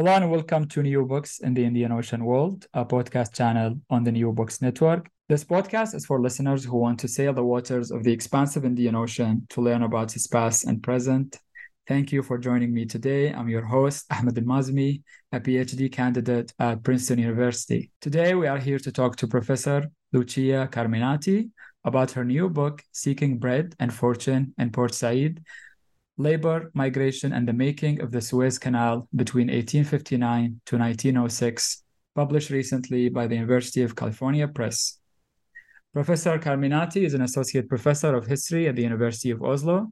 Hello and welcome to New Books in the Indian Ocean World, a podcast channel on the New Books Network. This podcast is for listeners who want to sail the waters of the expansive Indian Ocean to learn about its past and present. Thank you for joining me today. I'm your host, Ahmed Al-Maazmi, a PhD candidate at Princeton University. Today, we are here to talk to Professor Lucia Carminati about her new book, Seeking Bread and Fortune in Port Said, labor, migration, and the making of the Suez Canal between 1859 to 1906, published recently by the University of California Press. Professor Carminati is an associate professor of history at the University of Oslo.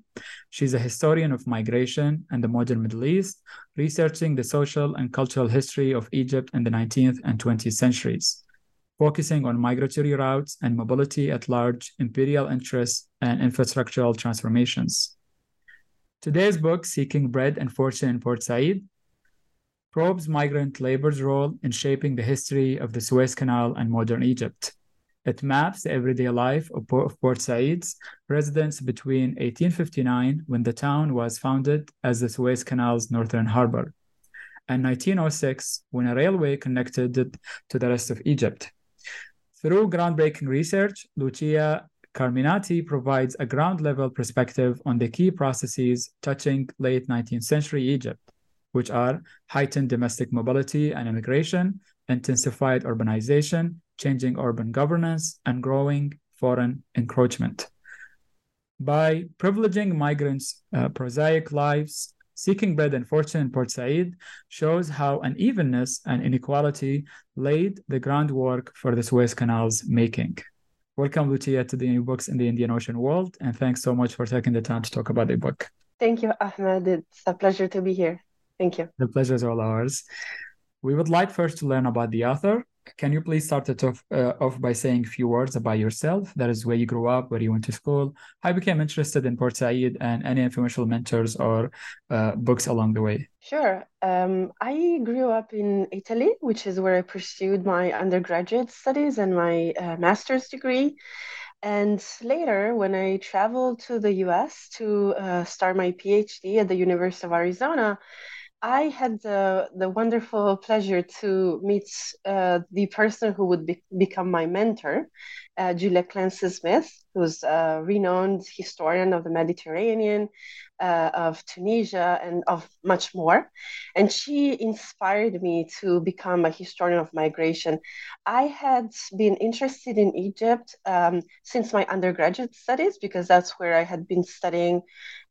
She's a historian of migration and the modern Middle East, researching the social and cultural history of Egypt in the 19th and 20th centuries, focusing on migratory routes and mobility at large, imperial interests, and infrastructural transformations. Today's book, Seeking Bread and Fortune in Port Said, probes migrant labor's role in shaping the history of the Suez Canal and modern Egypt. It maps the everyday life of Port Said's residents between 1859, when the town was founded as the Suez Canal's northern harbor, and 1906, when a railway connected it to the rest of Egypt. Through groundbreaking research, Lucia Carminati provides a ground level perspective on the key processes touching late 19th century Egypt, which are heightened domestic mobility and immigration, intensified urbanization, changing urban governance, and growing foreign encroachment. By privileging migrants' uh, prosaic lives, Seeking Bread and Fortune in Port Said shows how unevenness and inequality laid the groundwork for the Suez Canal's making. Welcome, Lucia, to the new books in the Indian Ocean world, and thanks so much for taking the time to talk about the book. Thank you, Ahmed. It's a pleasure to be here. Thank you. The pleasure is all ours. We would like first to learn about the author. Can you please start it off, uh, off by saying a few words about yourself? That is where you grew up, where you went to school, how you became interested in Port Said, and any influential mentors or uh, books along the way. Sure. Um, I grew up in Italy, which is where I pursued my undergraduate studies and my uh, master's degree. And later, when I traveled to the US to uh, start my PhD at the University of Arizona, I had the, the wonderful pleasure to meet uh, the person who would be, become my mentor, uh, Julia Clancy Smith, who's a renowned historian of the Mediterranean, uh, of Tunisia, and of much more. And she inspired me to become a historian of migration. I had been interested in Egypt um, since my undergraduate studies because that's where I had been studying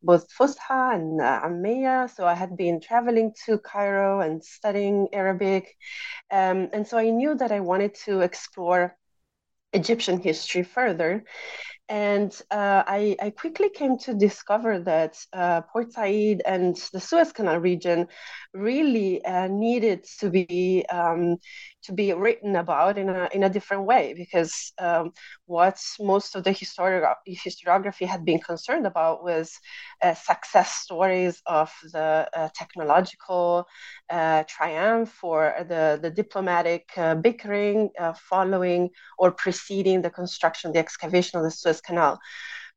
both Fusha and uh. So I had been traveling to Cairo and studying Arabic. Um, and so I knew that I wanted to explore Egyptian history further. And uh, I, I, quickly came to discover that uh, Port Said and the Suez Canal region really uh, needed to be um, to be written about in a in a different way because um, what most of the historiography had been concerned about was uh, success stories of the uh, technological uh, triumph or the the diplomatic bickering following or preceding the construction, the excavation of the Suez Canal.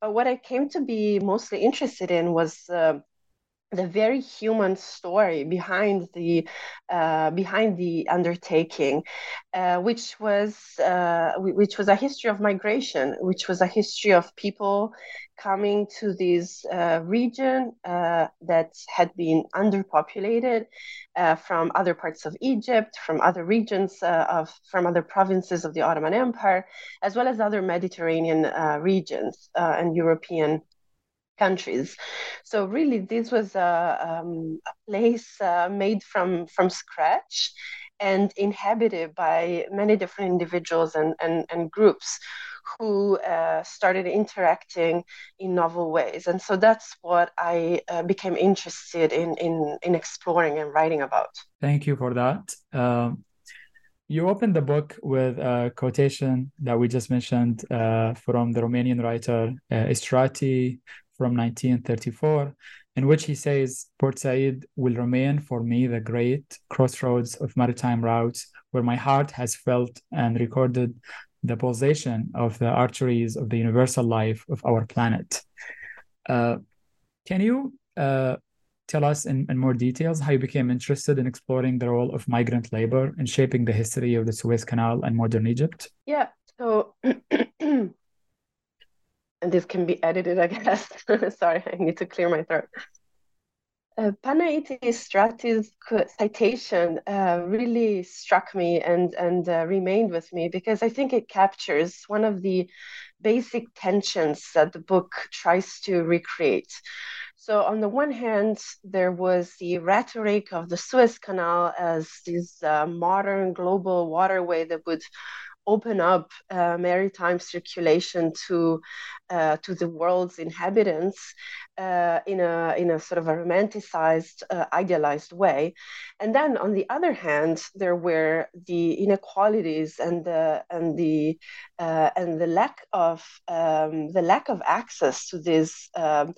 But what I came to be mostly interested in was uh, the very human story behind the uh, behind the undertaking, uh, which was uh, which was a history of migration, which was a history of people coming to this uh, region uh, that had been underpopulated uh, from other parts of Egypt, from other regions of from other provinces of the Ottoman Empire, as well as other Mediterranean regions and European countries. So really, this was a, um, a place uh, made from from scratch and inhabited by many different individuals and, and, and groups who uh, started interacting in novel ways. And so that's what I uh, became interested in, in, in exploring and writing about. Thank you for that. Um, you opened the book with a quotation that we just mentioned uh, from the Romanian writer uh, Istrati, from 1934, in which he says, Port Said will remain for me the great crossroads of maritime routes where my heart has felt and recorded the pulsation of the arteries of the universal life of our planet. Uh, can you uh, tell us in, in more details how you became interested in exploring the role of migrant labor in shaping the history of the Suez Canal and modern Egypt? Yeah, so and this can be edited, I guess. Sorry, I need to clear my throat. Uh, Panait Istrati's citation uh, really struck me and and uh, remained with me because I think it captures one of the basic tensions that the book tries to recreate. So on the one hand, there was the rhetoric of the Suez Canal as this uh, modern global waterway that would open up uh, maritime circulation to uh, to the world's inhabitants uh, in a in a sort of a romanticized, uh, idealized way, and then on the other hand, there were the inequalities and the and the uh, and the lack of um, the lack of access to these um,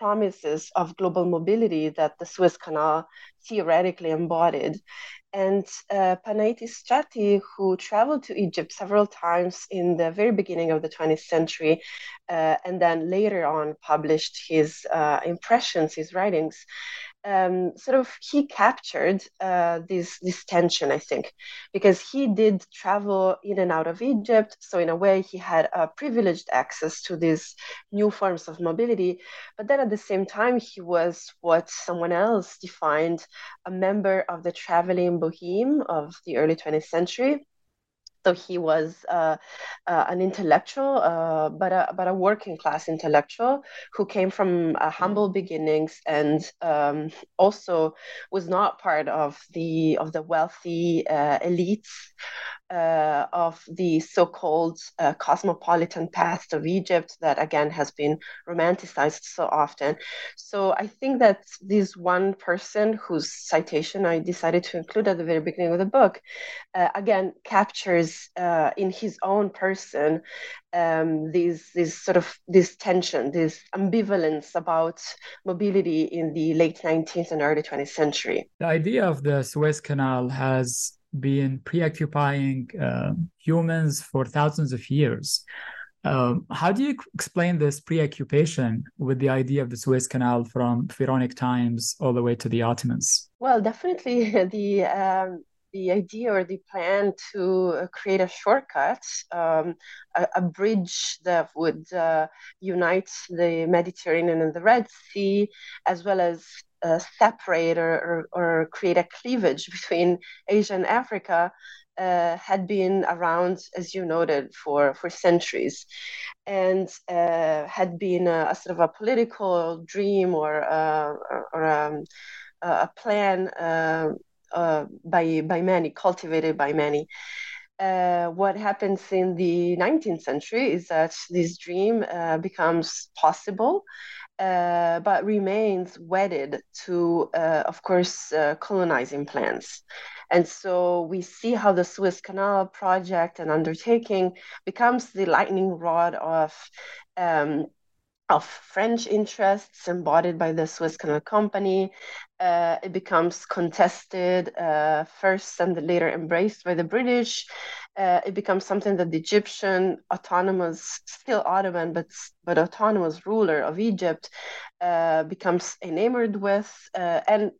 promises of global mobility that the Suez Canal theoretically embodied. And uh, Strati, who traveled to Egypt several times in the very beginning of the 20th century, uh, and then later on published his uh, impressions, his writings, um, sort of he captured uh, this this tension, I think, because he did travel in and out of Egypt. So in a way, he had a privileged access to these new forms of mobility. But then at the same time, he was what someone else defined a member of the traveling boheme of the early 20th century. So he was uh, uh, an intellectual, uh, but a but a working class intellectual who came from uh, humble beginnings and um, also was not part of the of the wealthy uh, elites uh, of the so-called uh, cosmopolitan past of Egypt that again has been romanticized so often. So I think that this one person whose citation I decided to include at the very beginning of the book, uh, again captures uh, in his own person um, this this sort of this tension, this ambivalence about mobility in the late 19th and early 20th century. The idea of the Suez Canal has been preoccupying uh, humans for thousands of years. Um, how do you explain this preoccupation with the idea of the Suez Canal from Pharaonic times all the way to the Ottomans? Well, definitely the um, the idea or the plan to create a shortcut, um, a, a, bridge that would uh, unite the Mediterranean and the Red Sea, as well as uh, separate or, or, or, create a cleavage between Asia and Africa uh, had been around, as you noted, for, for centuries and uh, had been a, a, sort of a political dream or, uh, or, or um, a plan uh, uh, by, by many, cultivated by many. uh, what happens in the 19th century is that this dream uh, becomes possible, uh, but remains wedded to, uh, of course, uh, colonizing plans. And so we see how the Suez Canal project and undertaking becomes the lightning rod of um, of French interests embodied by the Suez Canal Company. Uh, it becomes contested uh, first and later embraced by the British. Uh, it becomes something that the Egyptian autonomous, still Ottoman, but but autonomous ruler of Egypt uh, becomes enamored with, uh, and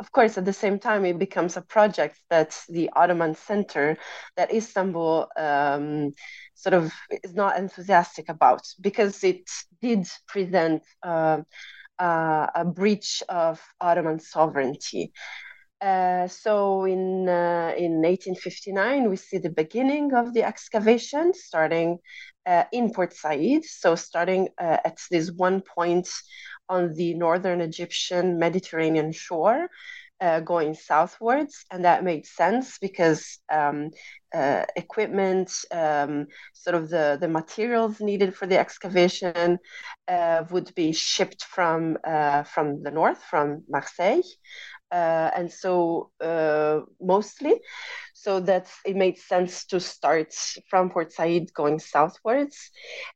of course, at the same time, it becomes a project that the Ottoman center, that Istanbul um, sort of is not enthusiastic about because it did present uh, uh, a breach of Ottoman sovereignty. Uh, so in uh, in 1859, we see the beginning of the excavation starting uh, in Port Said. So starting uh, at this one point on the northern Egyptian Mediterranean shore, uh, going southwards, and that made sense because um, uh, equipment, um, sort of the, the materials needed for the excavation, uh, would be shipped from uh, from the north, from Marseille, uh, and so uh, mostly, so that it made sense to start from Port Said going southwards.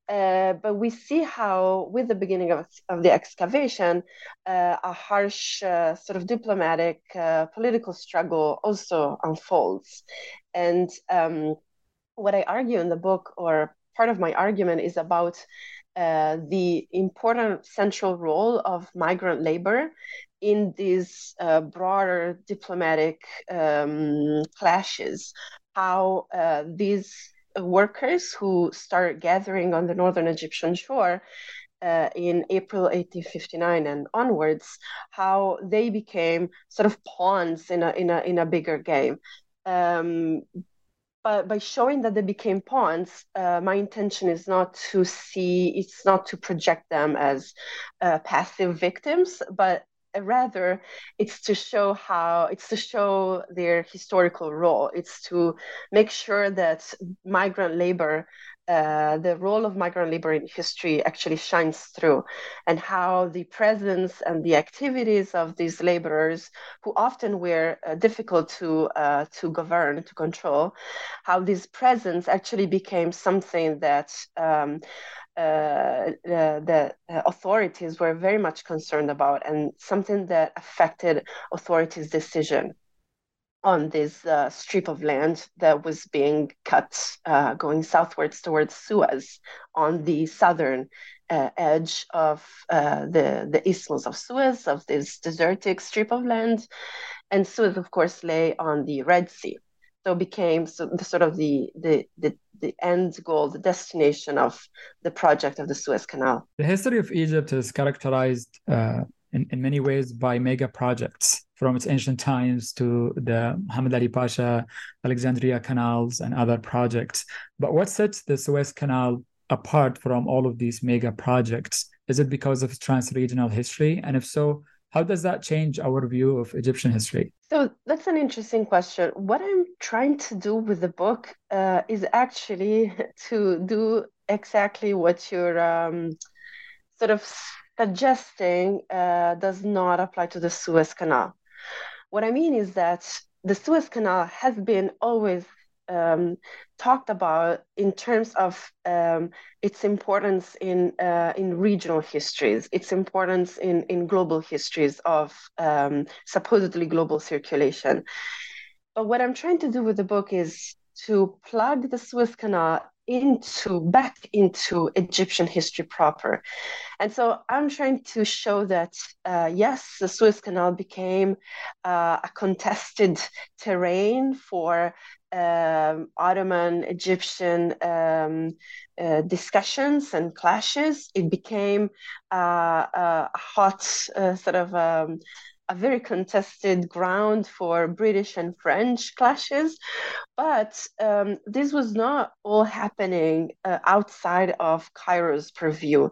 Uh, but we see how, with the beginning of, of the excavation, uh, a harsh uh, sort of diplomatic uh, political struggle also unfolds. And um, what I argue in the book, or part of my argument, is about uh, the important central role of migrant labor in these uh, broader diplomatic um, clashes, how uh, these workers who start gathering on the northern Egyptian shore uh, in April 1859 and onwards, how they became sort of pawns in a in a in a bigger game. Um, but by showing that they became pawns, uh, my intention is not to see, it's not to project them as uh, passive victims, but rather it's to show how it's to show their historical role. It's to make sure that migrant labor uh, the role of migrant labor in history actually shines through, and how the presence and the activities of these laborers, who often were uh, difficult to uh, to govern, to control, how this presence actually became something that um, uh, the, the authorities were very much concerned about, and something that affected authorities' decision on this uh, strip of land that was being cut uh, going southwards towards Suez on the southern uh, edge of uh, the, the isthmus of Suez, of this desertic strip of land. And Suez, of course, lay on the Red Sea. So became so the sort of the, the, the, the end goal, the destination of the project of the Suez Canal. The history of Egypt is characterized uh, in, in many ways by mega projects from its ancient times to the Muhammad Ali Pasha, Alexandria canals, and other projects. But what sets the Suez Canal apart from all of these mega projects? Is it because of its trans-regional history? And if so, how does that change our view of Egyptian history? So that's an interesting question. What I'm trying to do with the book uh, is actually to do exactly what you're um, sort of suggesting uh, does not apply to the Suez Canal. What I mean is that the Suez Canal has been always um, talked about in terms of um, its importance in uh, in regional histories, its importance in in global histories of um, supposedly global circulation. But what I'm trying to do with the book is to plug the Suez Canal into back into Egyptian history proper. And so I'm trying to show that uh, yes, the Suez Canal became uh, a contested terrain for um, Ottoman Egyptian um, uh, discussions and clashes. It became uh, a hot uh, sort of um, a very contested ground for British and French clashes. But um, this was not all happening uh, outside of Cairo's purview.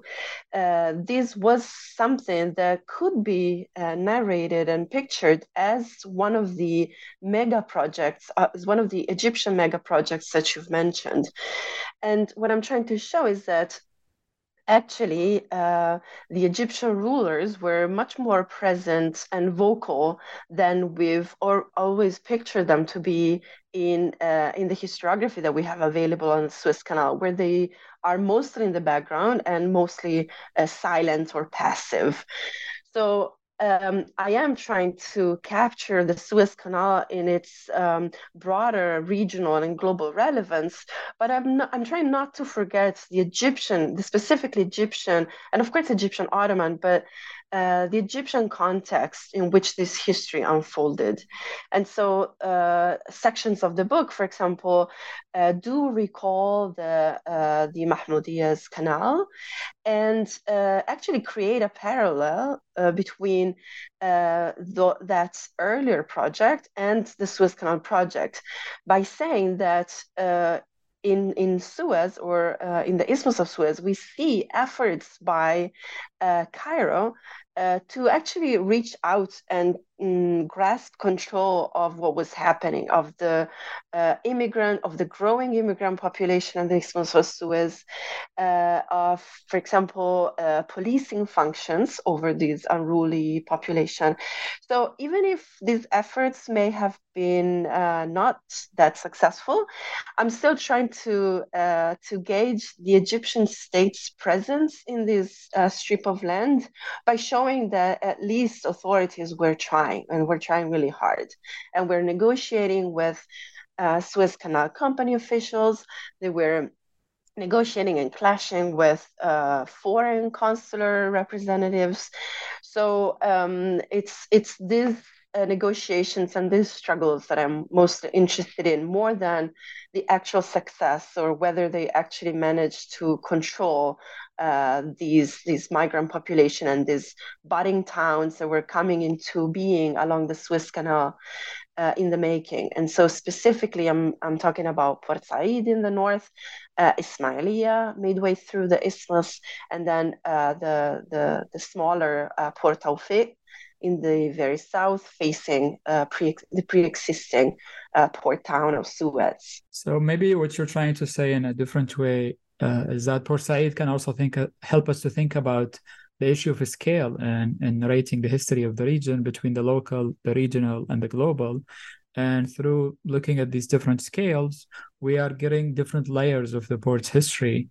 Uh, this was something that could be uh, narrated and pictured as one of the mega projects, uh, as one of the Egyptian mega projects that you've mentioned. And what I'm trying to show is that actually uh, the Egyptian rulers were much more present and vocal than we've or always pictured them to be in uh, in the historiography that we have available on the Suez Canal, where they are mostly in the background and mostly uh, silent or passive. So um, I am trying to capture the Suez Canal in its um, broader regional and global relevance, but I'm not, I'm trying not to forget the Egyptian, the specifically Egyptian, and of course Egyptian Ottoman, but uh, the Egyptian context in which this history unfolded. And so, uh, sections of the book, for example, uh, do recall the, uh, the Mahmoudiyya's canal and uh, actually create a parallel between the, that earlier project and the Suez Canal project by saying that in in Suez or uh, in the Isthmus of Suez, we see efforts by uh, Cairo uh, to actually reach out and mm, grasp control of what was happening, of the uh, immigrant, of the growing immigrant population and the Isthmus of Suez, uh, of, for example, uh, policing functions over this unruly population. So even if these efforts may have been uh, not that successful, I'm still trying to uh, to gauge the Egyptian state's presence in this strip of land by showing that at least authorities were trying and were trying really hard. And we're negotiating with uh, Suez Canal Company officials. They were negotiating and clashing with uh, foreign consular representatives. So um, it's it's these uh, negotiations and these struggles that I'm most interested in, more than the actual success or whether they actually managed to control uh, these these migrant population and these budding towns that were coming into being along the Suez Canal uh, in the making. And so specifically, I'm I'm talking about Port Said in the north, uh, Ismailia midway through the isthmus, and then uh, the the the smaller uh, Port Tawfiq in the very south, facing uh, pre- the pre-existing uh, port town of Suez. So maybe what you're trying to say in a different way uh, is that Port Said can also think uh, help us to think about the issue of scale and, and narrating the history of the region between the local, the regional, and the global. And through looking at these different scales, we are getting different layers of the port's history.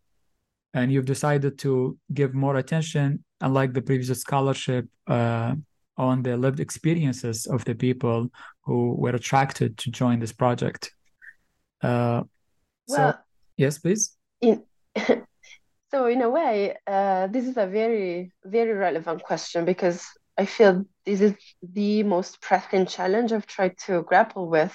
And you've decided to give more attention, unlike the previous scholarship, uh, on the lived experiences of the people who were attracted to join this project. Uh, well, so, yes, please. In, so, in a way, uh, this is a very, very relevant question because I feel this is the most pressing challenge I've tried to grapple with.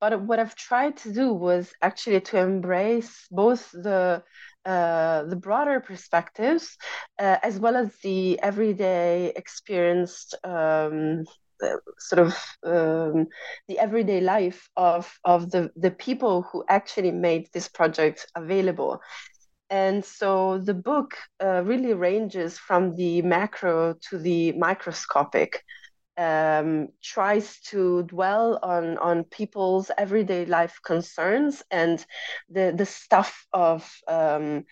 But what I've tried to do was actually to embrace both the uh, the broader perspectives, uh, as well as the everyday experienced um, uh, sort of um, the everyday life of, of the, the people who actually made this project available. And so the book uh, really ranges from the macro to the microscopic um, tries to dwell on on people's everyday life concerns and the the stuff of um,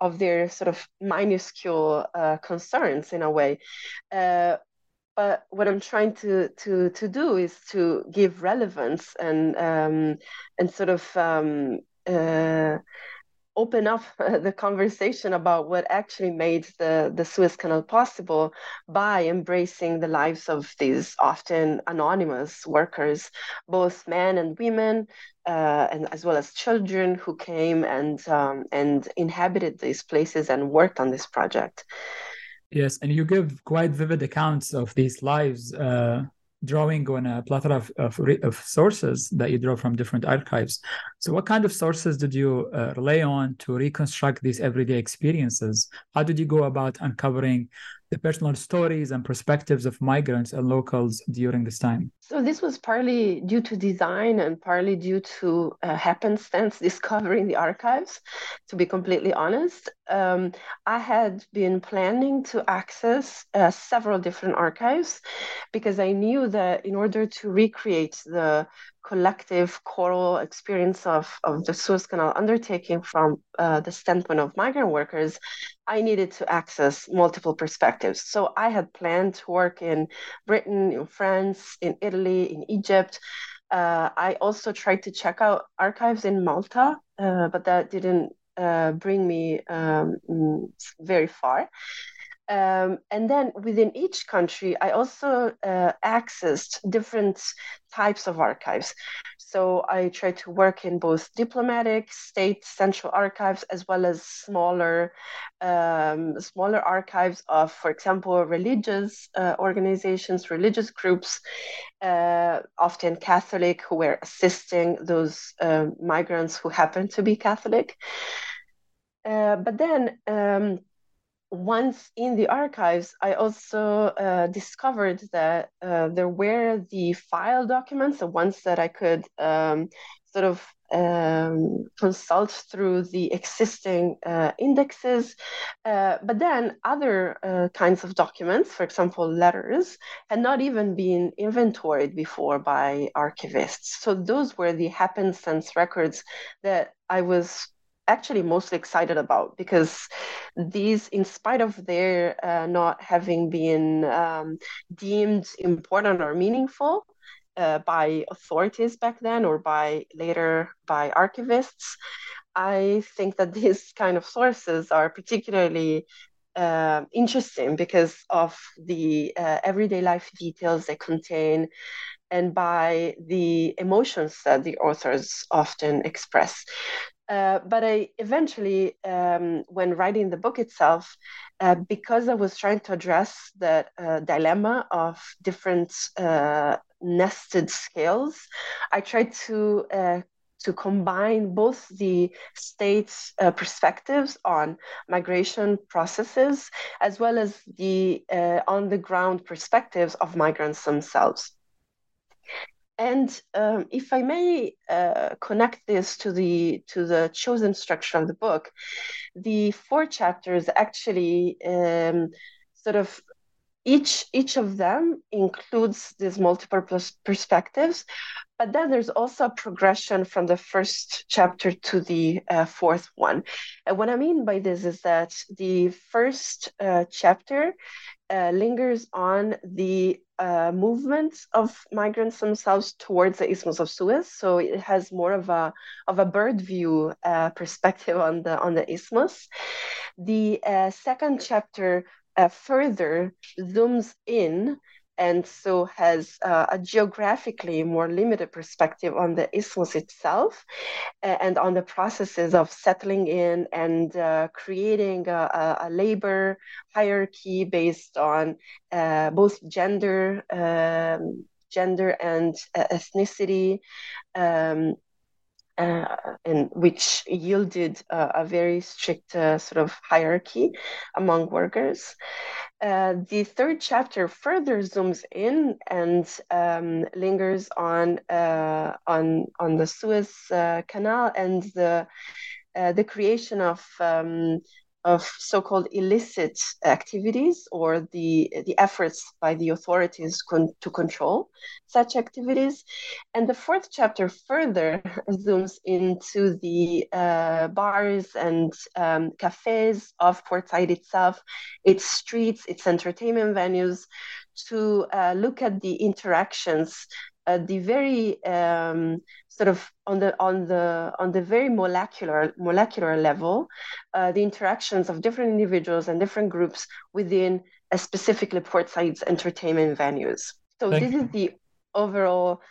of their sort of minuscule uh, concerns in a way. Uh, but what I'm trying to to to do is to give relevance and um, and sort of um, uh, open up the conversation about what actually made the, the Suez Canal possible by embracing the lives of these often anonymous workers, both men and women, uh, and as well as children who came and um, and inhabited these places and worked on this project. Yes, and you give quite vivid accounts of these lives. Uh drawing on a plethora of, of, of, sources that you draw from different archives. So, what kind of sources did you uh, rely on to reconstruct these everyday experiences? How did you go about uncovering the personal stories and perspectives of migrants and locals during this time? So this was partly due to design and partly due to uh, happenstance discovering the archives. To be completely honest, um, I had been planning to access uh, several different archives because I knew that in order to recreate the collective choral experience of, of the Suez Canal undertaking from uh, the standpoint of migrant workers, I needed to access multiple perspectives. So I had planned to work in Britain, in France, in Italy, in Egypt. Uh, I also tried to check out archives in Malta, uh, but that didn't uh, bring me um, mm, very far. Um, and then within each country, I also uh, accessed different types of archives. So I tried to work in both diplomatic, state, central archives, as well as smaller, um, smaller archives of, for example, religious uh, organizations, religious groups, uh, often Catholic, who were assisting those um, migrants who happened to be Catholic. Uh, but then um, once in the archives, I also uh, discovered that uh, there were the file documents, the ones that I could um, sort of um, consult through the existing uh, indexes. Uh, but then other uh, kinds of documents, for example, letters, had not even been inventoried before by archivists. So those were the happenstance records that I was actually mostly excited about because these, in spite of their uh, not having been um, deemed important or meaningful uh, by authorities back then or by later by archivists, I think that these kind of sources are particularly uh, interesting because of the uh, everyday life details they contain and by the emotions that the authors often express. Uh, but I eventually, um, when writing the book itself, uh, because I was trying to address the uh, dilemma of different uh, nested scales, I tried to uh, to combine both the state's perspectives on migration processes as well as the on the ground perspectives of migrants themselves. And um, if I may uh, connect this to the to the chosen structure of the book, the four chapters actually um, sort of each each of them includes these multiple perspectives, but then there's also a progression from the first chapter to the uh, fourth one. And what I mean by this is that the first uh, chapter uh, lingers on the uh, movement of migrants themselves towards the Isthmus of Suez. So it has more of a of a bird view uh, perspective on the on the isthmus. The uh, second chapter uh, further zooms in and so has uh, a geographically more limited perspective on the isthmus itself and on the processes of settling in and uh, creating a, a, labor hierarchy based on uh, both gender um, gender and uh, ethnicity um, and which yielded uh, a very strict uh, sort of hierarchy among workers. Uh, the third chapter further zooms in and um, lingers on uh, on on the Suez uh, Canal and the the creation of um, of so-called illicit activities or the the efforts by the authorities con- to control such activities. And the fourth chapter further zooms into the uh, bars and um, cafes of port said itself its streets its entertainment venues to uh, look at the interactions uh, the very um, sort of on the on the on the very molecular molecular level, uh, the interactions of different individuals and different groups within a specifically Port Said's entertainment venues. So Thank this you. is the overall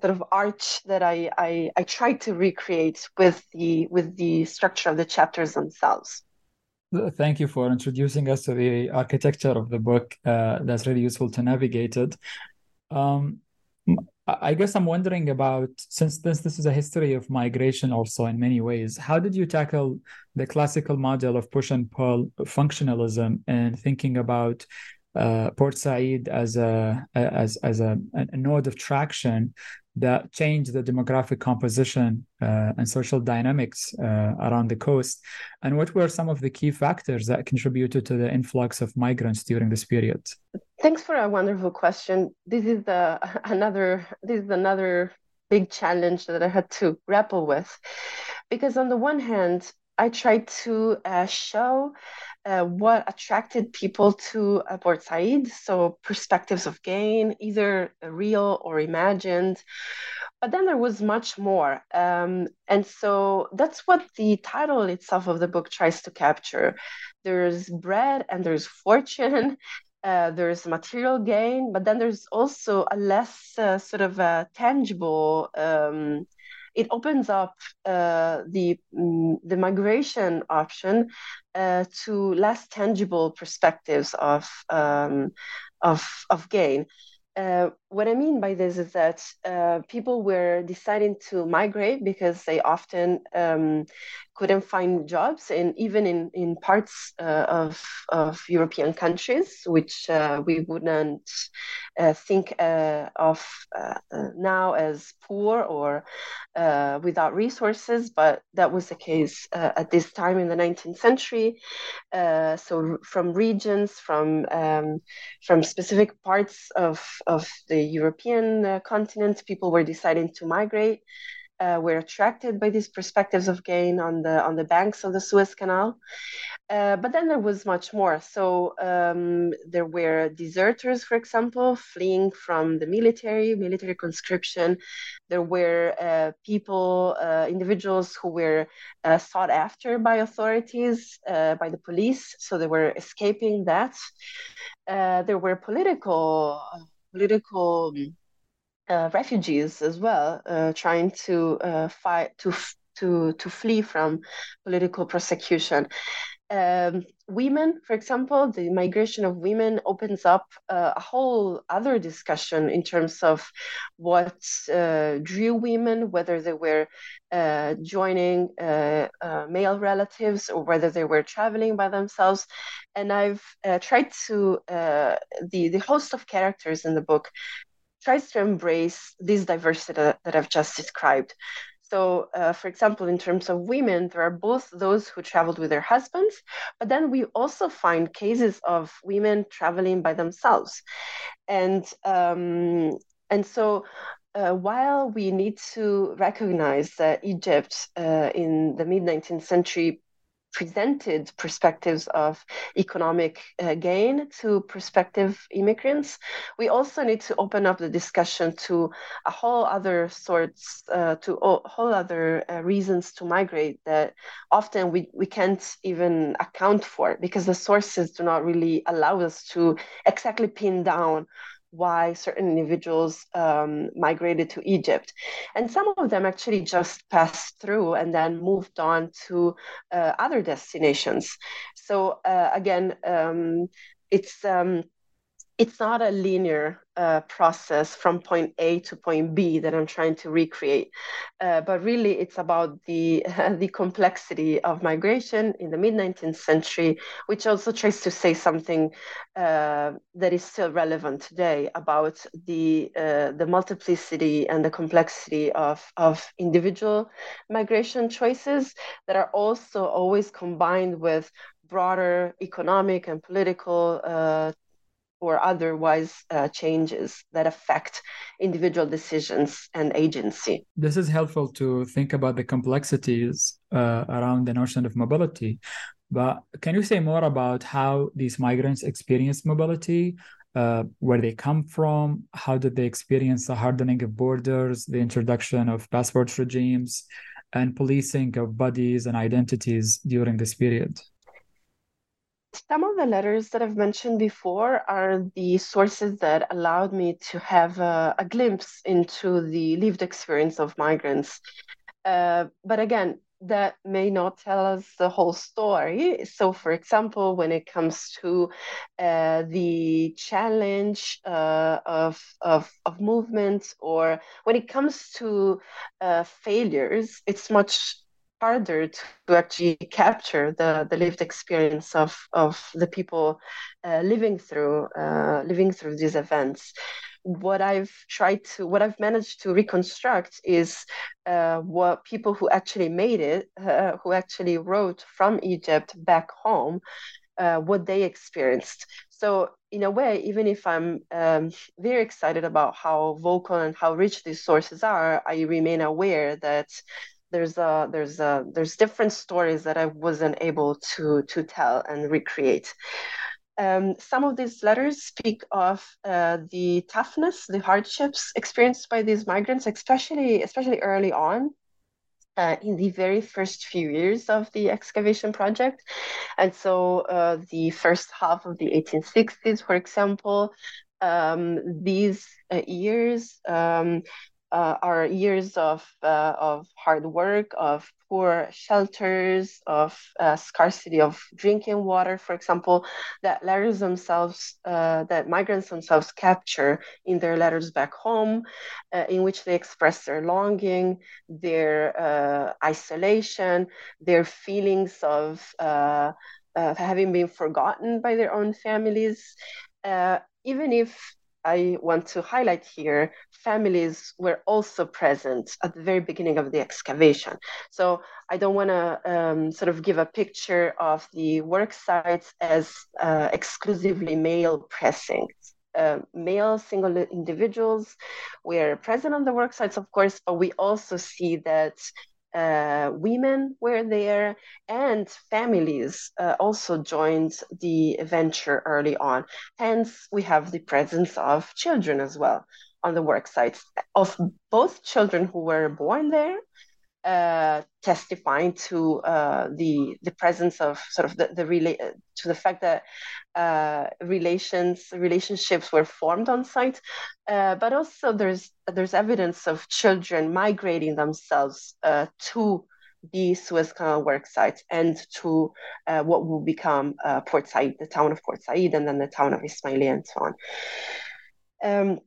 sort of arch that I, I I tried to recreate with the with the structure of the chapters themselves. Thank you for introducing us to the architecture of the book. Uh, that's really useful to navigate it. Um, I guess I'm wondering about since this this is a history of migration also in many ways. How did you tackle the classical model of push and pull functionalism and thinking about uh, Port Said as a as as a, a node of traction that changed the demographic composition uh, and social dynamics uh, around the coast? And what were some of the key factors that contributed to the influx of migrants during this period? Thanks for a wonderful question. This is the another this is another big challenge that I had to grapple with, because on the one hand, I tried to uh, show uh, what attracted people to uh, Port Said, so perspectives of gain, either real or imagined. But then there was much more. Um, and so that's what the title itself of the book tries to capture. There's bread and there's fortune. Uh, there's material gain, but then there's also a less uh, sort of a tangible um, it opens up uh, the mm, the migration option uh, to less tangible perspectives of um, of of gain. Uh, what I mean by this is that uh, people were deciding to migrate because they often um, couldn't find jobs, and even in in parts uh, of of European countries, which uh, we wouldn't uh, think uh, of now as poor or without resources, but that was the case at this time in the 19th century. so from regions, from um, from specific parts of of the European uh, continent, people were deciding to migrate. Uh, were attracted by these perspectives of gain on the on the banks of the Suez Canal, uh, but then there was much more. So um, there were deserters, for example, fleeing from the military, military conscription. There were uh, people, uh, individuals who were uh, sought after by authorities, by the police. So they were escaping that. There were political, political. Um, uh, refugees as well, uh, trying to uh, fight to to to flee from political persecution um, women, for example, the migration of women opens up uh, a whole other discussion in terms of what uh, drew women, whether they were uh, joining uh, uh, male relatives or whether they were traveling by themselves. And I've uh, tried to, the, the host of characters in the book tries to embrace this diversity that, that I've just described. So, uh, for example, in terms of women, there are both those who traveled with their husbands, but then we also find cases of women traveling by themselves. And, um, and so, uh, while we need to recognize that Egypt uh, in the mid 19th century presented perspectives of economic uh, gain to prospective immigrants. We also need to open up the discussion to a whole other sorts, uh, to a whole other uh, reasons to migrate that often we, we can't even account for because the sources do not really allow us to exactly pin down why certain individuals um, migrated to Egypt. And some of them actually just passed through and then moved on to uh, other destinations. So, uh, again, um, it's um, it's not a linear uh, process from point A to point B that I'm trying to recreate, uh, but really it's about the uh, the complexity of migration in the mid 19th century, which also tries to say something uh, that is still relevant today about the uh, the multiplicity and the complexity of of individual migration choices that are also always combined with broader economic and political uh, or otherwise uh, changes that affect individual decisions and agency. This is helpful to think about the complexities uh, around the notion of mobility. But can you say more about how these migrants experience mobility? Uh, where they come from, how did they experience the hardening of borders, the introduction of passport regimes, and policing of bodies and identities during this period? Some of the letters that I've mentioned before are the sources that allowed me to have a, a glimpse into the lived experience of migrants. Uh, but again, that may not tell us the whole story. So, for example, when it comes to uh, the challenge uh, of, of, of movement, or when it comes to uh, failures, it's much harder to, actually capture the, the lived experience of, of the people uh, living through uh, living through these events what I've tried to, what I've managed to reconstruct is uh, what people who actually made it, uh, who actually wrote from Egypt back home, uh, what they experienced. So, in a way, even if I'm um, very excited about how vocal and how rich these sources are, I remain aware that there's a there's a there's different stories that I wasn't able to to tell and recreate. Um, some of these letters speak of uh, the toughness, the hardships experienced by these migrants, especially especially early on. Uh, in the very first few years of the excavation project. And so, uh, the first half of the 1860s, for example, um, these uh, years um, uh, are years of uh, of hard work, of poor shelters, of uh, scarcity of drinking water, for example, that letters themselves, uh, that migrants themselves capture in their letters back home, uh, in which they express their longing, their uh, isolation, their feelings of having been forgotten by their own families. even if I want to highlight here families were also present at the very beginning of the excavation. So I don't want to um, sort of give a picture of the work sites as uh, exclusively male pressings. Uh, male single individuals were present on the work sites, of course, but we also see that uh, women were there and families uh, also joined the venture early on. Hence, we have the presence of children as well on the work sites of both children who were born there uh, testifying to uh, the the presence of sort of the, the rela- to the fact that uh, relations relationships were formed on site, uh, but also there's there's evidence of children migrating themselves uh, to the Suez Canal work sites and to what will become Port Said, the town of Port Said, and then the town of Ismailia and so on. Um,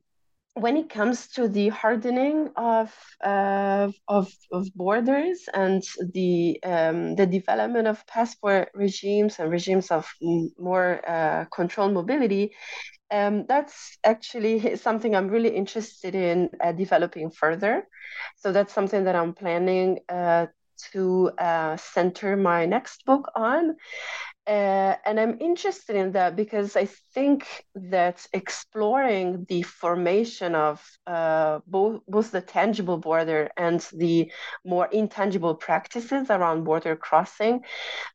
when it comes to the hardening of uh, of, of, borders and the um, the development of passport regimes and regimes of more uh, controlled mobility, um, that's actually something I'm really interested in uh, developing further. So that's something that I'm planning uh, to uh, center my next book on. Uh, and I'm interested in that because I think that exploring the formation of uh, both, both the tangible border and the more intangible practices around border crossing,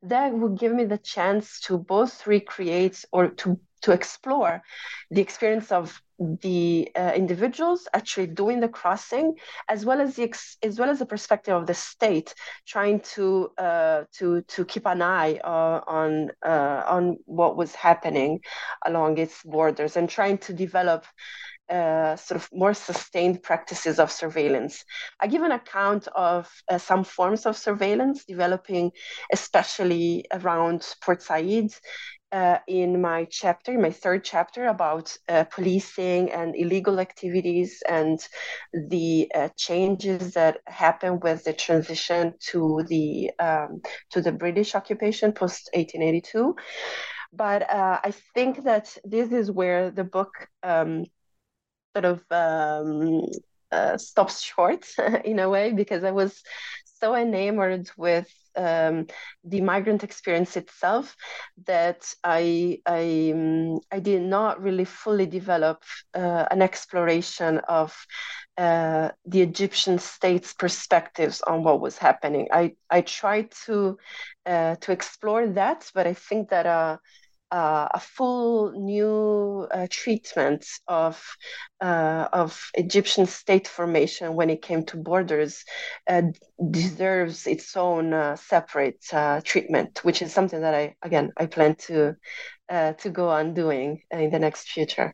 that would give me the chance to both recreate or to to explore the experience of the uh, individuals actually doing the crossing, as well as the ex- as well as the perspective of the state trying to uh, to to keep an eye uh, on uh, on what was happening along its borders and trying to develop. Uh, sort of more sustained practices of surveillance. I give an account of uh, some forms of surveillance developing, especially around Port Said uh, in my chapter, my third chapter about uh, policing and illegal activities and the uh, changes that happened with the transition to the um, to the British occupation post 1882. But uh, I think that this is where the book um, sort of um, uh, stops short in a way because I was so enamored with um, the migrant experience itself that I I, um, I did not really fully develop uh, an exploration of uh, the Egyptian state's perspectives on what was happening. I I tried to uh, to explore that, but I think that uh, a full new uh, treatment of uh, of Egyptian state formation when it came to borders uh, deserves its own uh, separate uh, treatment, which is something that I again I plan to to go on doing in the next future.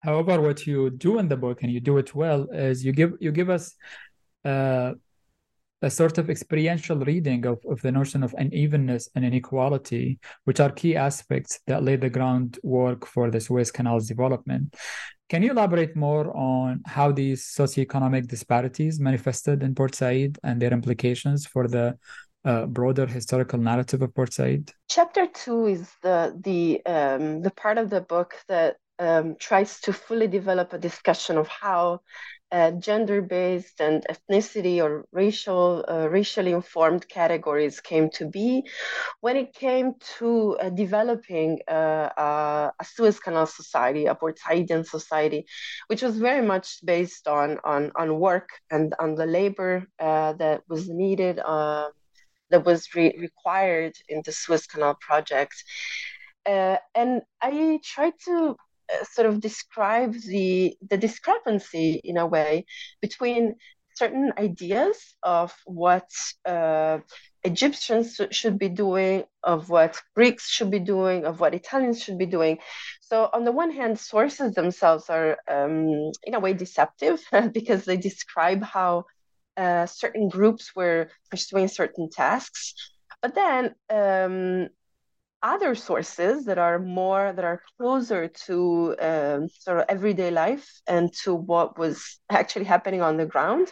However, what you do in the book, and you do it well, is you give you give us uh, a sort of experiential reading of, of the notion of unevenness and inequality, which are key aspects that lay the groundwork for the Suez Canal's development. Can you elaborate more on how these socioeconomic disparities manifested in Port Said and their implications for the uh, broader historical narrative of Port Said? Chapter two is the the um, the part of the book that um, tries to fully develop a discussion of how uh, gender-based and ethnicity or racial, uh, racially informed categories came to be when it came to uh, developing uh, a Suez Canal society, a Port Saidian society, which was very much based on on, on work and on the labor uh, that was needed, uh, that was re- required in the Suez Canal project. and I tried to uh, sort of describe the the discrepancy in a way between certain ideas of what uh, Egyptians should be doing, of what Greeks should be doing, of what Italians should be doing. So, on the one hand, sources themselves are, um, in a way, deceptive because they describe how uh, certain groups were pursuing certain tasks. But then, um, other sources that are more that are closer to um, sort of everyday life and to what was actually happening on the ground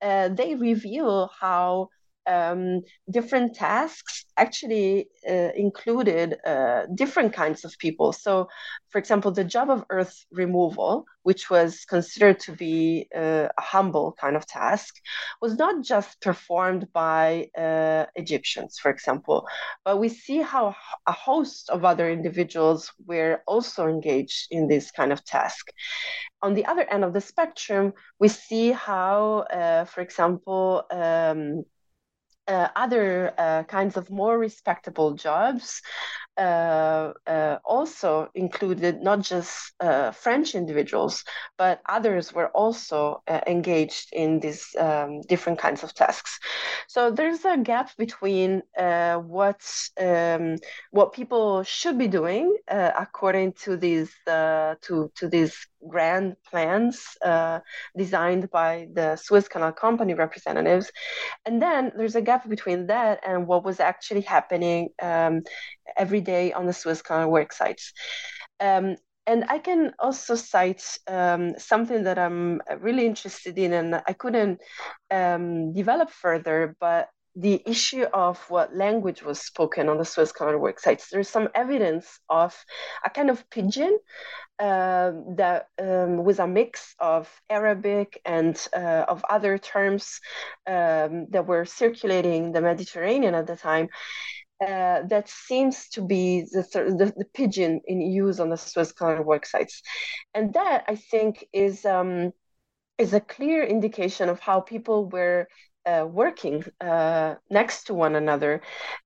uh, they reveal how um, different tasks actually uh, included uh, different kinds of people. So, for example, the job of earth removal, which was considered to be uh, a humble kind of task, was not just performed by uh, Egyptians, for example, but we see how a host of other individuals were also engaged in this kind of task. On the other end of the spectrum, we see how, uh, for example, um, uh, other uh, kinds of more respectable jobs uh, uh, also included not just uh, French individuals, but others were also uh, engaged in these um, different kinds of tasks. So there's a gap between uh, what um, what people should be doing according to these to to these grand plans designed by the Suez Canal Company representatives, and then there's a gap between that and what was actually happening um, every day on the Canal work sites. Um, and I can also cite um, something that I'm really interested in, and I couldn't um, develop further, but the issue of what language was spoken on the Suez Canal work sites. There's some evidence of a kind of pidgin uh, that um, was a mix of Arabic and uh, of other terms um, that were circulating the Mediterranean at the time. Uh, that seems to be the, the, the, pidgin in use on the Suez Canal work sites. And that, I think, is, um, is a clear indication of how people were uh, working uh, next to one another,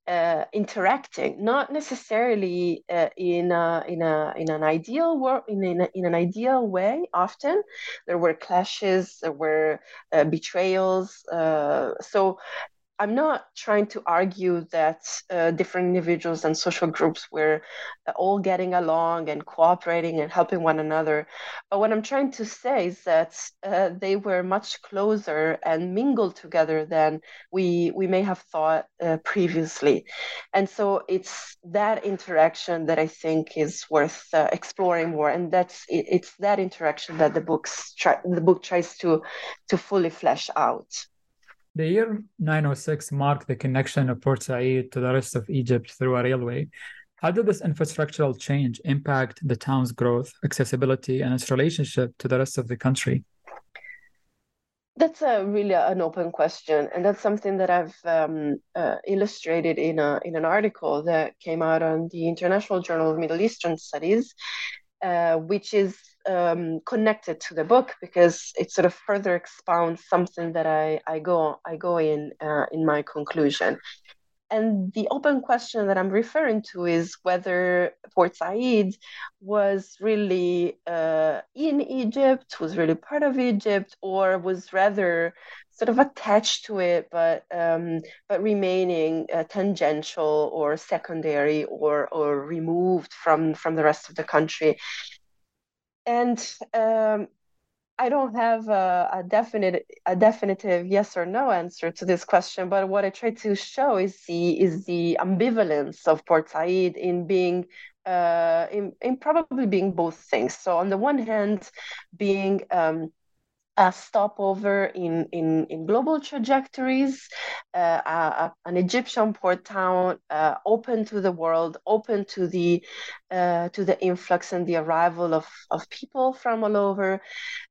uh, interacting, not necessarily uh, in a, in a in an ideal work in, in, a, in, an ideal way. Often there were clashes, there were uh, betrayals. Uh, so I'm not trying to argue that uh, different individuals and social groups were all getting along and cooperating and helping one another. But what I'm trying to say is that uh, they were much closer and mingled together than we we may have thought uh, previously. And so it's that interaction that I think is worth uh, exploring more. And that's it, it's that interaction that the books try, the book tries to to fully flesh out. The year 906 marked the connection of Port Said to the rest of Egypt through a railway. How did this infrastructural change impact the town's growth, accessibility, and its relationship to the rest of the country? That's a really an open question, and that's something that I've um, uh, illustrated in a in an article that came out on the International Journal of Middle Eastern Studies, uh, which is um, connected to the book because it sort of further expounds something that I, I go I go in uh, in my conclusion. And the open question that I'm referring to is whether Port Said was really uh, in Egypt, was really part of Egypt, or was rather sort of attached to it, but um, but remaining uh, tangential or secondary or or removed from from the rest of the country and um, I don't have a, a, definite a definitive yes or no answer to this question, but what I try to show is the is the ambivalence of Port Said in being uh, in, in probably being both things. So on the one hand, being um, a stopover in, in, in global trajectories, uh, a, an Egyptian port town uh, open to the world, open to the uh, to the influx and the arrival of, of people from all over.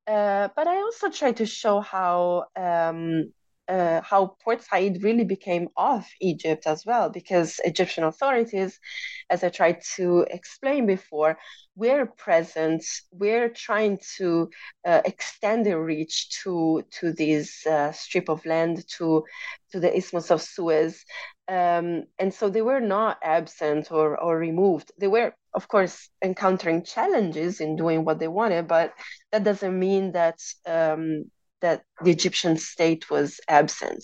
Uh, but I also try to show how um, uh, how Port Said really became of Egypt as well, because Egyptian authorities, as I tried to explain before, we're present, we're trying to uh, extend the reach to to this uh, strip of land, to to the Isthmus of Suez, um, and so they were not absent or or removed. They were, of course, encountering challenges in doing what they wanted, but that doesn't mean that um, that the Egyptian state was absent.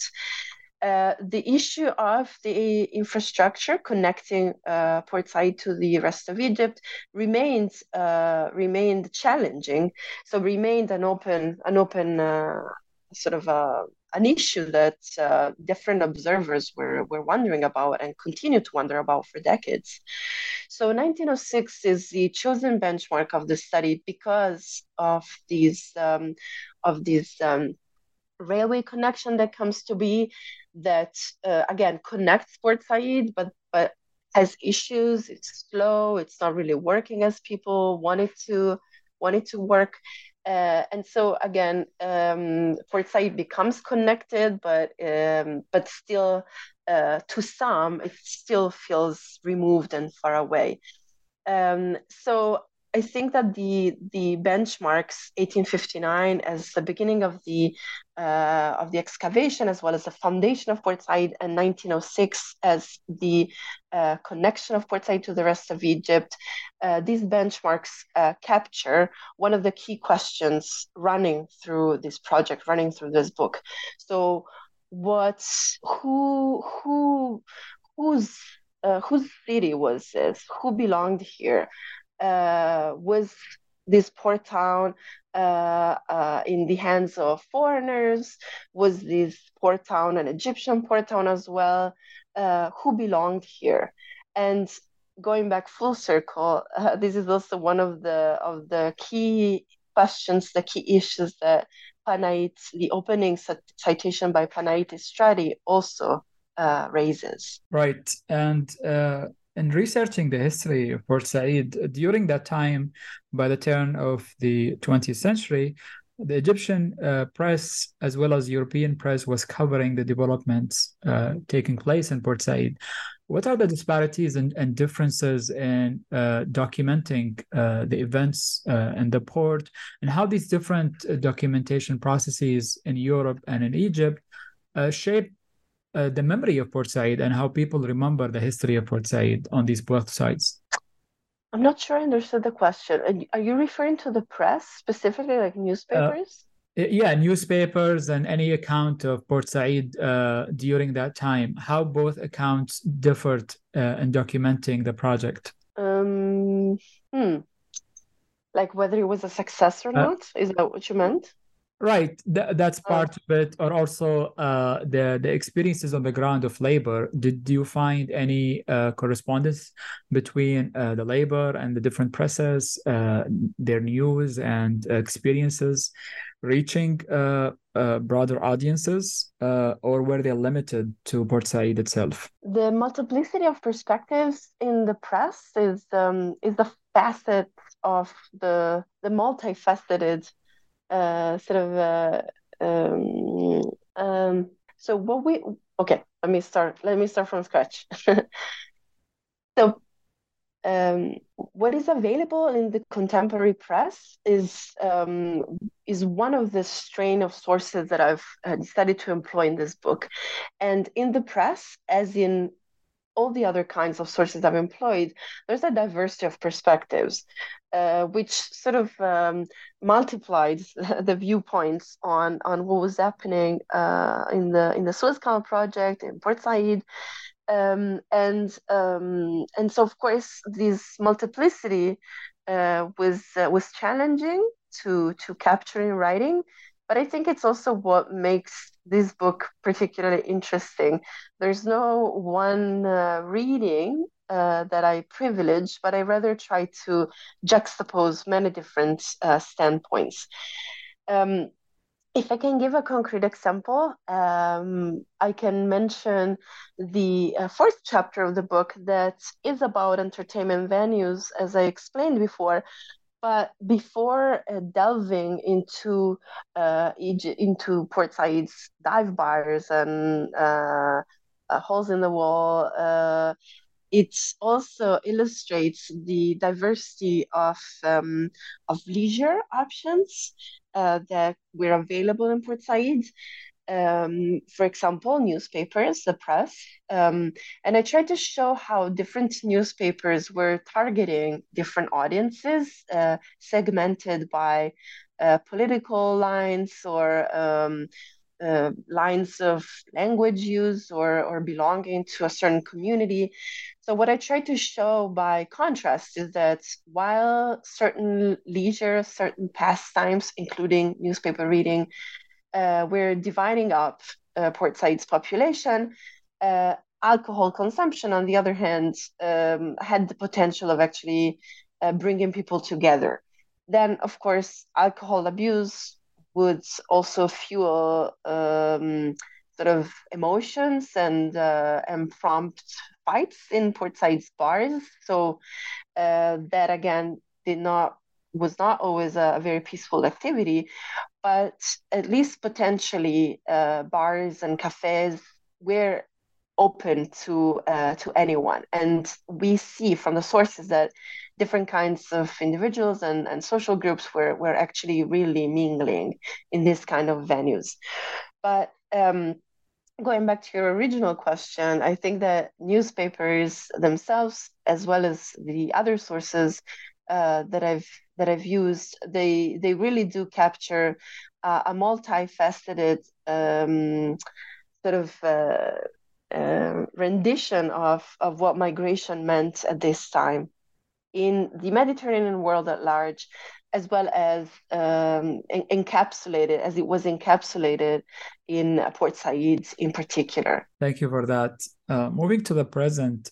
Uh, the issue of the infrastructure connecting uh, Port Said to the rest of Egypt remained uh, remained challenging. So remained an open an open uh, sort of a, uh, an issue that uh, different observers were, were wondering about and continue to wonder about for decades. So 1906 is the chosen benchmark of the study because of these um, of this um, railway connection that comes to be that uh, again connects Port Said, but but has issues. It's slow. It's not really working as people want it to want it to work. Uh, and so again, um, Port becomes connected, but um, but still, uh, to some, it still feels removed and far away. Um, so I think that the the benchmarks 1859 as the beginning of the uh, of the excavation as well as the foundation of Port Said and 1906 as the uh, connection of Port Said to the rest of Egypt. Uh, these benchmarks uh, capture one of the key questions running through this project, running through this book. So, what who who whose uh, whose city was this? Who belonged here? Uh, was this port town uh, uh, in the hands of foreigners? Was this port town an Egyptian port town as well? Uh, who belonged here? And going back full circle, uh, this is also one of the of the key questions, the key issues that Panait, the opening citation by Panait Istrati also uh, raises. Right, and in researching the history of Port Said, during that time, by the turn of the 20th century, the Egyptian uh, press, as well as European press, was covering the developments uh, taking place in Port Said. What are the disparities and, and differences in uh, documenting uh, the events uh, in the port, and how these different uh, documentation processes in Europe and in Egypt shape uh, the memory of Port Said and how people remember the history of Port Said on these both sides? I'm not sure I understood the question. Are you referring to the press specifically, like newspapers? yeah, newspapers and any account of Port Said uh, during that time, how both accounts differed uh, in documenting the project? Um, hmm. Like whether it was a success or Uh, not? Is that what you meant? Right, Th that's Oh. part of it, or also uh, the the experiences on the ground of labor. Did you find any uh, correspondence between uh, the labor and the different presses, uh, their news and experiences reaching uh, uh, broader audiences, uh, or were they limited to Port Said itself? The multiplicity of perspectives in the press is um, is the facet of the the multifaceted uh, sort of uh, um, um, so what we okay let me start let me start from scratch. So um, what is available in the contemporary press is um, is one of the strain of sources that I've decided to employ in this book, and in the press, as in all the other kinds of sources I've employed, there's a diversity of perspectives, uh, which sort of um, multiplied the viewpoints on on what was happening uh, in the in the Suez Canal project in Port Said. Um, and um, and so of course this multiplicity uh, was uh, was challenging to to capture in writing, but I think it's also what makes this book particularly interesting. There's no one uh, reading uh, that I privilege, but I rather try to juxtapose many different uh, standpoints. Um, if I can give a concrete example, um, I can mention the uh, fourth chapter of the book that is about entertainment venues, as I explained before. But before uh, delving into uh, Egypt, into Port Said's dive bars and uh, uh, holes in the wall, uh, it also illustrates the diversity of um, of leisure options uh, that were available in Port Said. Um, for example, newspapers, the press, um, and I tried to show how different newspapers were targeting different audiences, uh, segmented by uh, political lines or um, uh, lines of language use or, or belonging to a certain community. So, what I tried to show by contrast is that while certain leisure, certain pastimes, including newspaper reading, uh, we're dividing up uh, Port Said's population, uh, alcohol consumption, on the other hand, um, had the potential of actually uh, bringing people together. Then, of course, alcohol abuse would also fuel um, sort of emotions and uh, and prompt fights in Port Said's bars. So uh, that again did not was not always a, very peaceful activity, but at least potentially uh, bars and cafes were open to uh, to anyone. And we see from the sources that different kinds of individuals and, and social groups were, were actually really mingling in this kind of venues. But um, going back to your original question, I think that newspapers themselves, as well as the other sources uh, that I've that I've used, they they really do capture uh, a multifaceted um, sort of uh, uh, rendition of of what migration meant at this time in the Mediterranean world at large, as well as um, en- encapsulated as it was encapsulated in Port Said in particular. Thank you for that. Uh, moving to the present,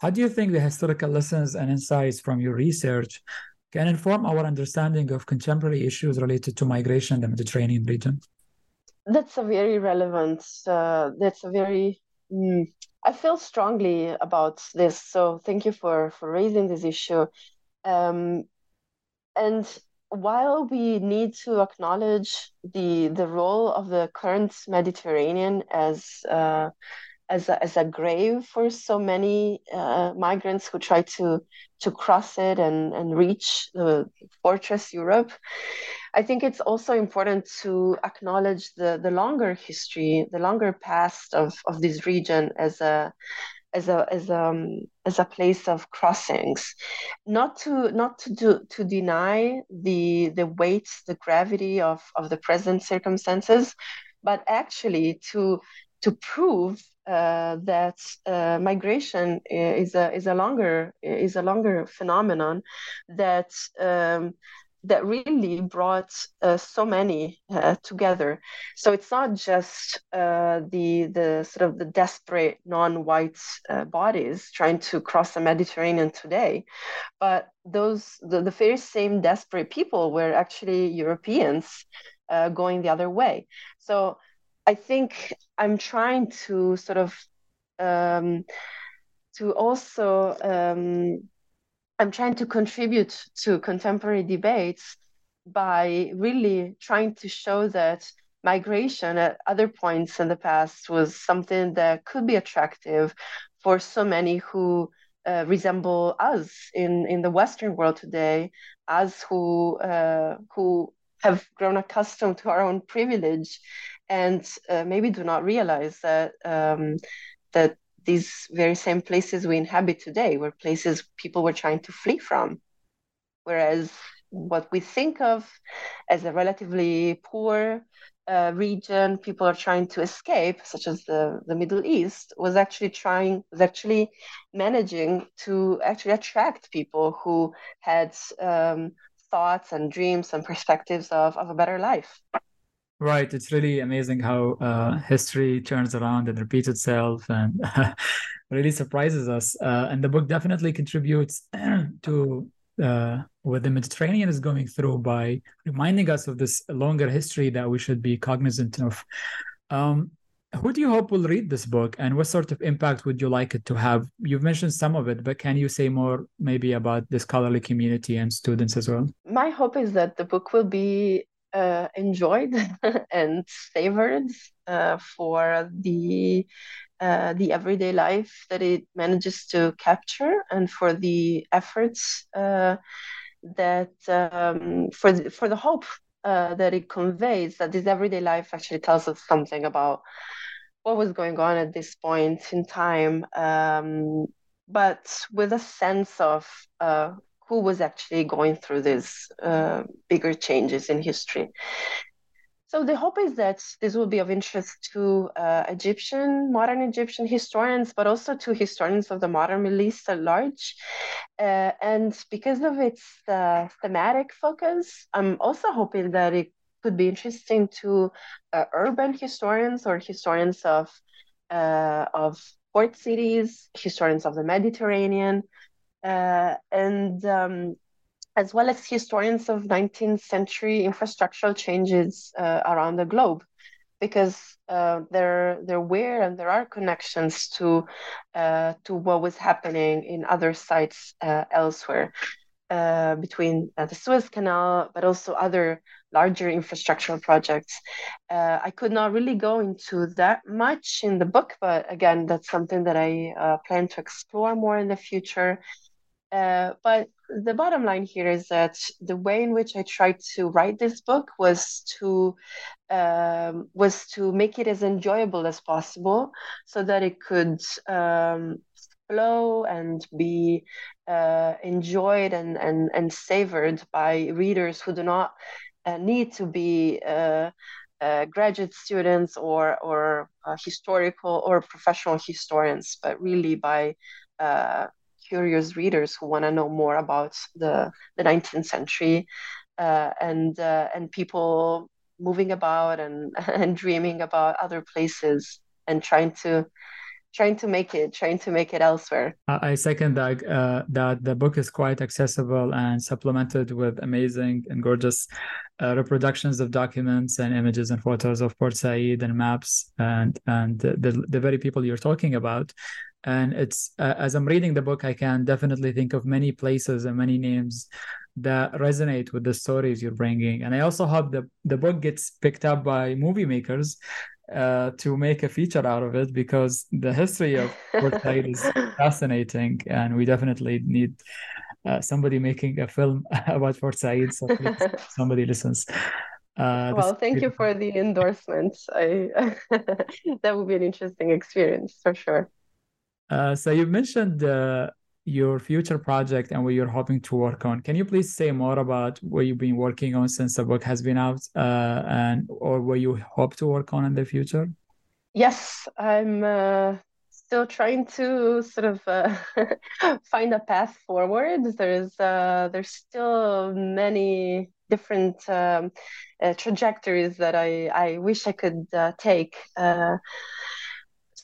how do you think the historical lessons and insights from your research can inform our understanding of contemporary issues related to migration in the Mediterranean region? That's a very relevant, uh, that's a very, mm, I feel strongly about this. So thank you for, for raising this issue. Um, and while we need to acknowledge the, the role of the current Mediterranean as, uh, as a, as a grave for so many uh, migrants who try to to cross it and, and reach the fortress Europe. I think it's also important to acknowledge the, the longer history, the longer past of, of this region as a as a as a um, as a place of crossings, not to not to do, to deny the the weight, the gravity of of the present circumstances, but actually to to prove that uh, migration is a is a longer is a longer phenomenon that um, that really brought uh, so many uh, together. So it's not just uh, the the sort of the desperate non-white uh, bodies trying to cross the Mediterranean today, but those the, the very same desperate people were actually Europeans uh, going the other way. So I think I'm trying to sort of um, to also um, I'm trying to contribute to contemporary debates by really trying to show that migration at other points in the past was something that could be attractive for so many who uh, resemble us in, in the Western world today, as who uh, who have grown accustomed to our own privilege, and uh, maybe do not realize that um, that these very same places we inhabit today were places people were trying to flee from. Whereas what we think of as a relatively poor uh, region people are trying to escape, such as the, the Middle East, was actually trying, was actually managing to actually attract people who had um, thoughts and dreams and perspectives of, of a better life. Right. It's really amazing how uh, history turns around and repeats itself and really surprises us. Uh, and the book definitely contributes to uh, what the Mediterranean is going through by reminding us of this longer history that we should be cognizant of. Um, who do you hope will read this book and what sort of impact would you like it to have? You've mentioned some of it, but can you say more maybe about the scholarly community and students as well? My hope is that the book will be uh, enjoyed and savored uh, for the uh, the everyday life that it manages to capture and for the efforts uh, that um, for the, for the hope uh, that it conveys that this everyday life actually tells us something about what was going on at this point in time. Um, but with a sense of uh, who was actually going through these uh, bigger changes in history. So the hope is that this will be of interest to uh, Egyptian, modern Egyptian historians, but also to historians of the modern Middle East at large. Uh, and because of its uh, thematic focus, I'm also hoping that it could be interesting to uh, urban historians or historians of uh, of port cities, historians of the Mediterranean, and um, as well as historians of 19th century infrastructural changes uh, around the globe because uh, there there were and there are connections to uh, to what was happening in other sites uh, elsewhere uh, between the Suez Canal, but also other larger infrastructural projects. I could not really go into that much in the book, but again, that's something that I plan to explore more in the future. Uh, but the bottom line here is that the way in which I tried to write this book was to um, was to make it as enjoyable as possible, so that it could um, flow and be uh, enjoyed and, and and savored by readers who do not uh, need to be. Uh, uh, graduate students or or uh, historical or professional historians, but really by uh, curious readers who want to know more about the, the 19th century uh, and uh, and people moving about and and dreaming about other places and trying to trying to make it trying to make it elsewhere. I second that uh, that the book is quite accessible and supplemented with amazing and gorgeous uh, reproductions of documents and images and photos of port said and maps and and the, the, the very people you're talking about and it's uh, as i'm reading the book i can definitely think of many places and many names that resonate with the stories you're bringing and i also hope the, the book gets picked up by movie makers uh, to make a feature out of it because the history of Port Said is fascinating and we definitely need uh, somebody making a film about Port Said so somebody listens uh, well, thank you for the endorsement. I that would be an interesting experience for sure. Uh, so you mentioned uh, your future project and what you're hoping to work on. Can you please say more about what you've been working on since the book has been out, uh, and or what you hope to work on in the future? Yes, I'm uh, still trying to sort of uh, find a path forward. There's uh, there's still many different um, uh, trajectories that I I wish I could uh, take.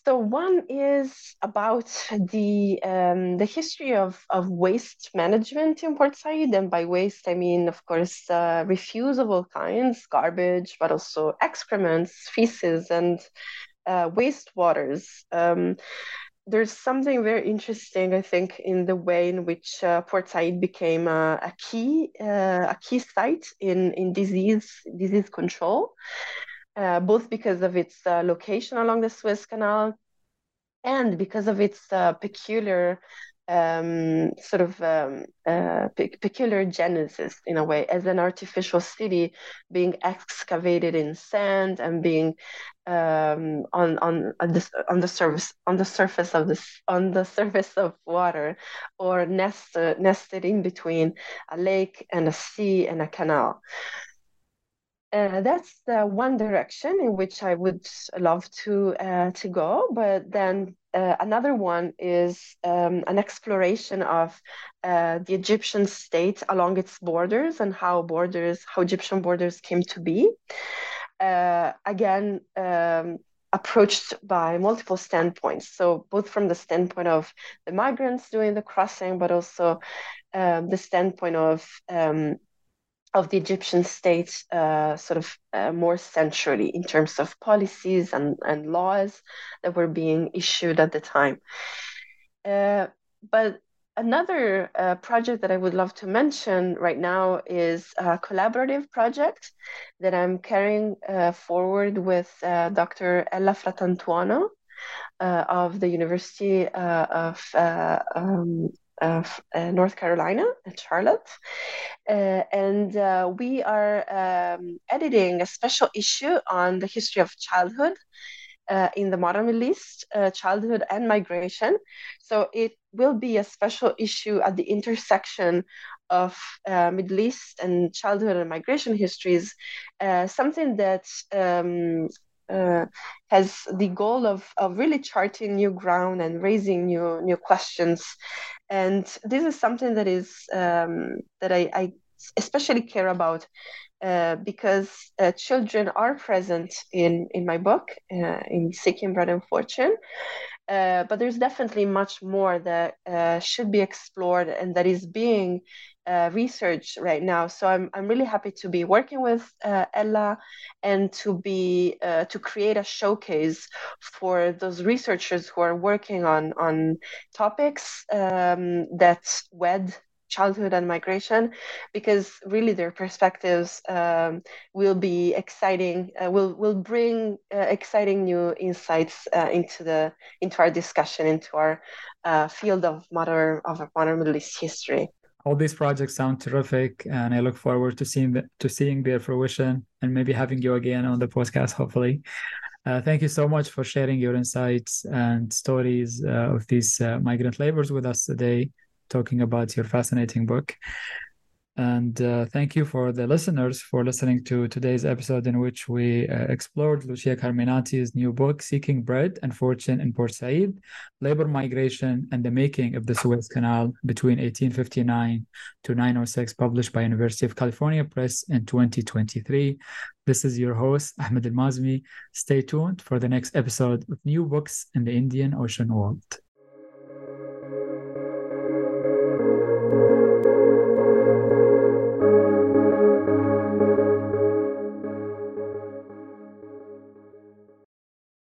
So one is about the um, the history of, of waste management in Port Said, and by waste I mean, of course, uh, refuse of all kinds, garbage, but also excrements, feces, and uh, wastewaters. Um, there's something very interesting, I think, in the way in which uh, Port Said became a, a key uh, a key site in in disease disease control uh, both because of its uh, location along the Suez Canal and because of its uh, peculiar um, sort of um, uh, pe- peculiar genesis in a way as an artificial city being excavated in sand and being um, on on on the, on the surface on the surface of this on the surface of water or nested nested in between a lake and a sea and a canal uh, that's the one direction in which I would love to uh, to go. But then uh, another one is um, an exploration of uh, the Egyptian state along its borders and how borders, how Egyptian borders came to be. Uh, again. Um, approached by multiple standpoints. So, both from the standpoint of the migrants doing the crossing, but also um, the standpoint of um, of the Egyptian state uh, sort of uh, more centrally in terms of policies and, and laws that were being issued at the time. Uh, but another uh, project that I would love to mention right now is a collaborative project that I'm carrying uh, forward with uh, Dr. Ella Fratantuono. of the University of um, of uh, North Carolina Charlotte. Uh, and uh, we are um, editing a special issue on the history of childhood uh, in the modern Middle East, uh, childhood and migration. So it will be a special issue at the intersection of uh, Middle East and childhood and migration histories, something that um, uh, has the goal of, of really charting new ground and raising new new questions. And this is something that is um, that I, I, especially care about uh, because uh, children are present in in my book uh, in Seeking Bread and Fortune, uh, but there's definitely much more that uh, should be explored and that is being uh, researched right now. So I'm I'm really happy to be working with uh, Ella and to be uh, to create a showcase for those researchers who are working on on topics um, that wed childhood and migration because really their perspectives um, will be exciting uh, will will bring uh, exciting new insights uh, into the into our discussion into our uh, field of modern of modern Middle East history all these projects sound terrific and I look forward to seeing the, to seeing their fruition and maybe having you again on the podcast hopefully uh, thank you so much for sharing your insights and stories uh, of these migrant laborers with us today talking about your fascinating book. And uh, thank you for the listeners for listening to today's episode in which we uh, explored Lucia Carminati's new book, Seeking Bread and Fortune in Port Said Labor Migration and the Making of the Suez Canal between 1859 to 906, published by University of California Press in 2023. This is your host, Ahmed Al-Maazmi. Stay tuned for the next episode of New Books in the Indian Ocean World.